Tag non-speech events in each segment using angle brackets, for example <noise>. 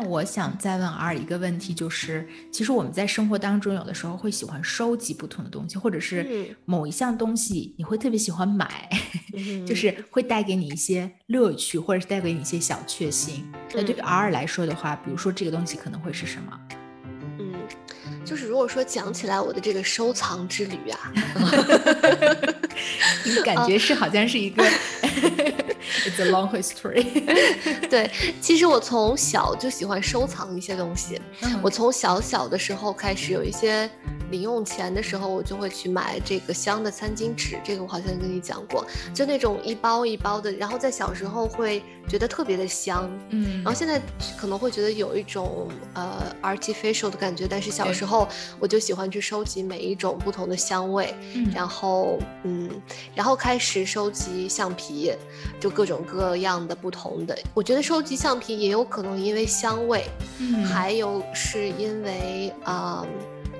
那我想再问 R 一个问题，就是其实我们在生活当中有的时候会喜欢收集不同的东西，或者是某一项东西你会特别喜欢买，<laughs> 就是会带给你一些乐趣，或者是带给你一些小确幸。那对于 R 来说的话，比如说这个东西可能会是什么？嗯，就是如果说讲起来我的这个收藏之旅啊，<laughs> 你感觉是好像是一个。<laughs> It's a long history。<laughs> 对，其实我从小就喜欢收藏一些东西。我从小小的时候开始有一些零用钱的时候，我就会去买这个香的餐巾纸。这个我好像跟你讲过，就那种一包一包的。然后在小时候会觉得特别的香，嗯。然后现在可能会觉得有一种呃 artificial 的感觉，但是小时候我就喜欢去收集每一种不同的香味。然后嗯，然后开始收集橡皮，就。各种各样的不同的，我觉得收集橡皮也有可能因为香味，嗯，还有是因为啊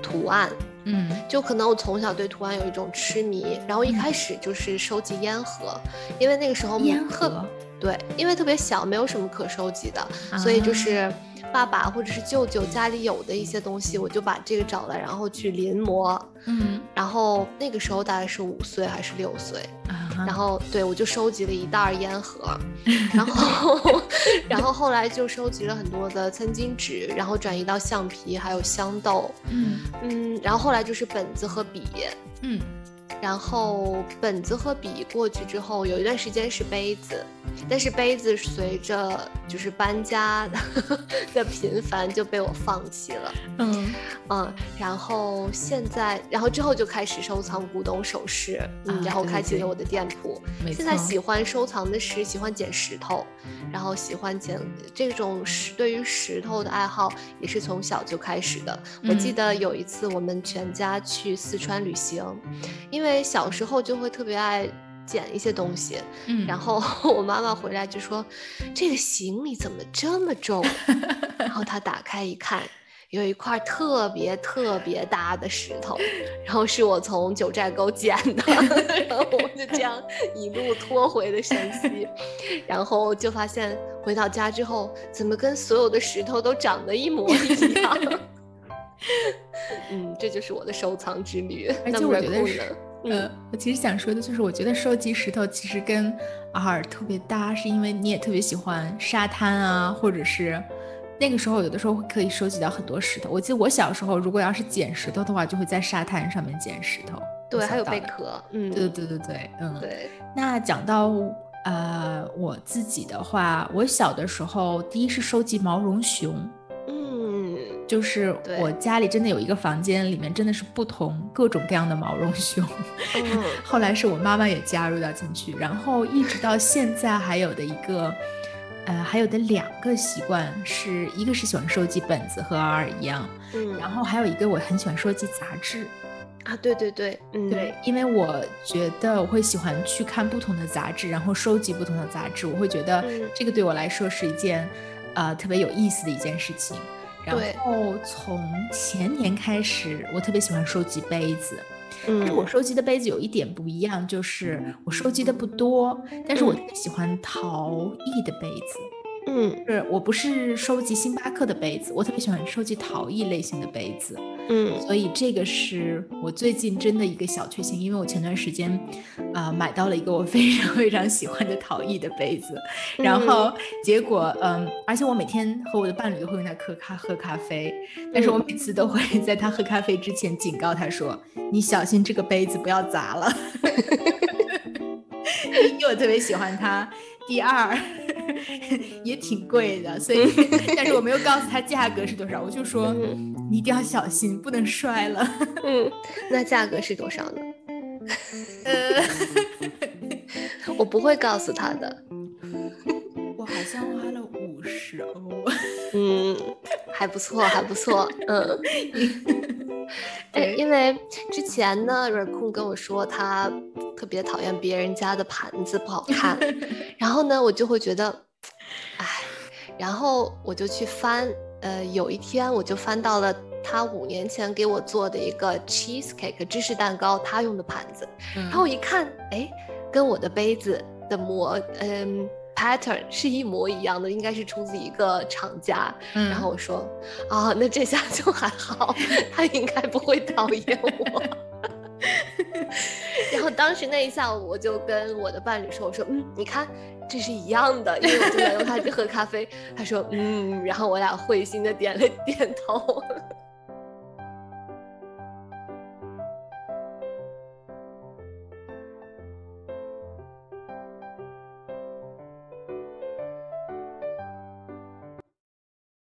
图案，嗯，就可能我从小对图案有一种痴迷，然后一开始就是收集烟盒，因为那个时候烟盒，对，因为特别小，没有什么可收集的，所以就是爸爸或者是舅舅家里有的一些东西，我就把这个找来，然后去临摹，嗯，然后那个时候大概是五岁还是六岁。然后对我就收集了一袋烟盒，<laughs> 然后 <laughs> 然后后来就收集了很多的餐巾纸，然后转移到橡皮，还有香豆，嗯嗯，然后后来就是本子和笔，嗯。然后本子和笔过去之后，有一段时间是杯子，但是杯子随着就是搬家的 <laughs> 频繁就被我放弃了。嗯嗯，然后现在，然后之后就开始收藏古董首饰，嗯，然后开启了我的店铺。现在喜欢收藏的是喜欢捡石头，然后喜欢捡这种石，对于石头的爱好也是从小就开始的。我记得有一次我们全家去四川旅行，因为。因为小时候就会特别爱捡一些东西，嗯，<laughs> 然后我妈妈回来就说：“这个行李怎么这么重？” <laughs> 然后她打开一看，有一块特别特别大的石头，然后是我从九寨沟捡的，<laughs> 然后我就这样一路拖回了山西，然后就发现回到家之后，怎么跟所有的石头都长得一模一样？嗯，这就是我的收藏之旅。而且我觉得是。呃，我其实想说的就是，我觉得收集石头其实跟尔特别搭，是因为你也特别喜欢沙滩啊，或者是那个时候有的时候可以收集到很多石头。我记得我小时候，如果要是捡石头的话，就会在沙滩上面捡石头。对，还有贝壳。嗯，对对对对，嗯。对。那讲到呃我自己的话，我小的时候第一是收集毛绒熊。就是我家里真的有一个房间，里面真的是不同各种各样的毛绒熊。<laughs> 后来是我妈妈也加入到进去，然后一直到现在还有的一个，呃，还有的两个习惯是一个是喜欢收集本子和尔一样，嗯，然后还有一个我很喜欢收集杂志。啊，对对对，嗯，对，因为我觉得我会喜欢去看不同的杂志，然后收集不同的杂志，我会觉得这个对我来说是一件，呃，特别有意思的一件事情。然后从前年开始，我特别喜欢收集杯子。但是我收集的杯子有一点不一样，就是我收集的不多，但是我特别喜欢陶艺的杯子。嗯，是我不是收集星巴克的杯子，我特别喜欢收集陶艺类型的杯子。嗯，所以这个是我最近真的一个小确幸，因为我前段时间啊买到了一个我非常非常喜欢的陶艺的杯子，然后结果嗯，而且我每天和我的伴侣都会用它喝咖喝咖啡，但是我每次都会 <laughs> 在他喝咖啡之前警告他说：“你小心这个杯子不要砸了。” <laughs> 因为我特别喜欢它。第二。<laughs> 也挺贵的，所以，<laughs> 但是我没有告诉他价格是多少，我就说你一定要小心，不能摔了。嗯，那价格是多少呢？呃，我不会告诉他的。我好像花了五十欧。嗯，还不错，还不错。嗯。<laughs> <laughs> 哎，因为之前呢，Raccoon 跟我说他特别讨厌别人家的盘子不好看，<laughs> 然后呢，我就会觉得。哎，然后我就去翻，呃，有一天我就翻到了他五年前给我做的一个 cheesecake 芝士蛋糕，他用的盘子，然后我一看，哎，跟我的杯子的模，嗯。Pattern 是一模一样的，应该是出自一个厂家。然后我说啊，那这下就还好，<laughs> 他应该不会讨厌我。<laughs> 然后当时那一下，我就跟我的伴侣说：“我说，嗯，你看，这是一样的，因为我正在用它去喝咖啡。”他说：“嗯。”然后我俩会心的点了点头。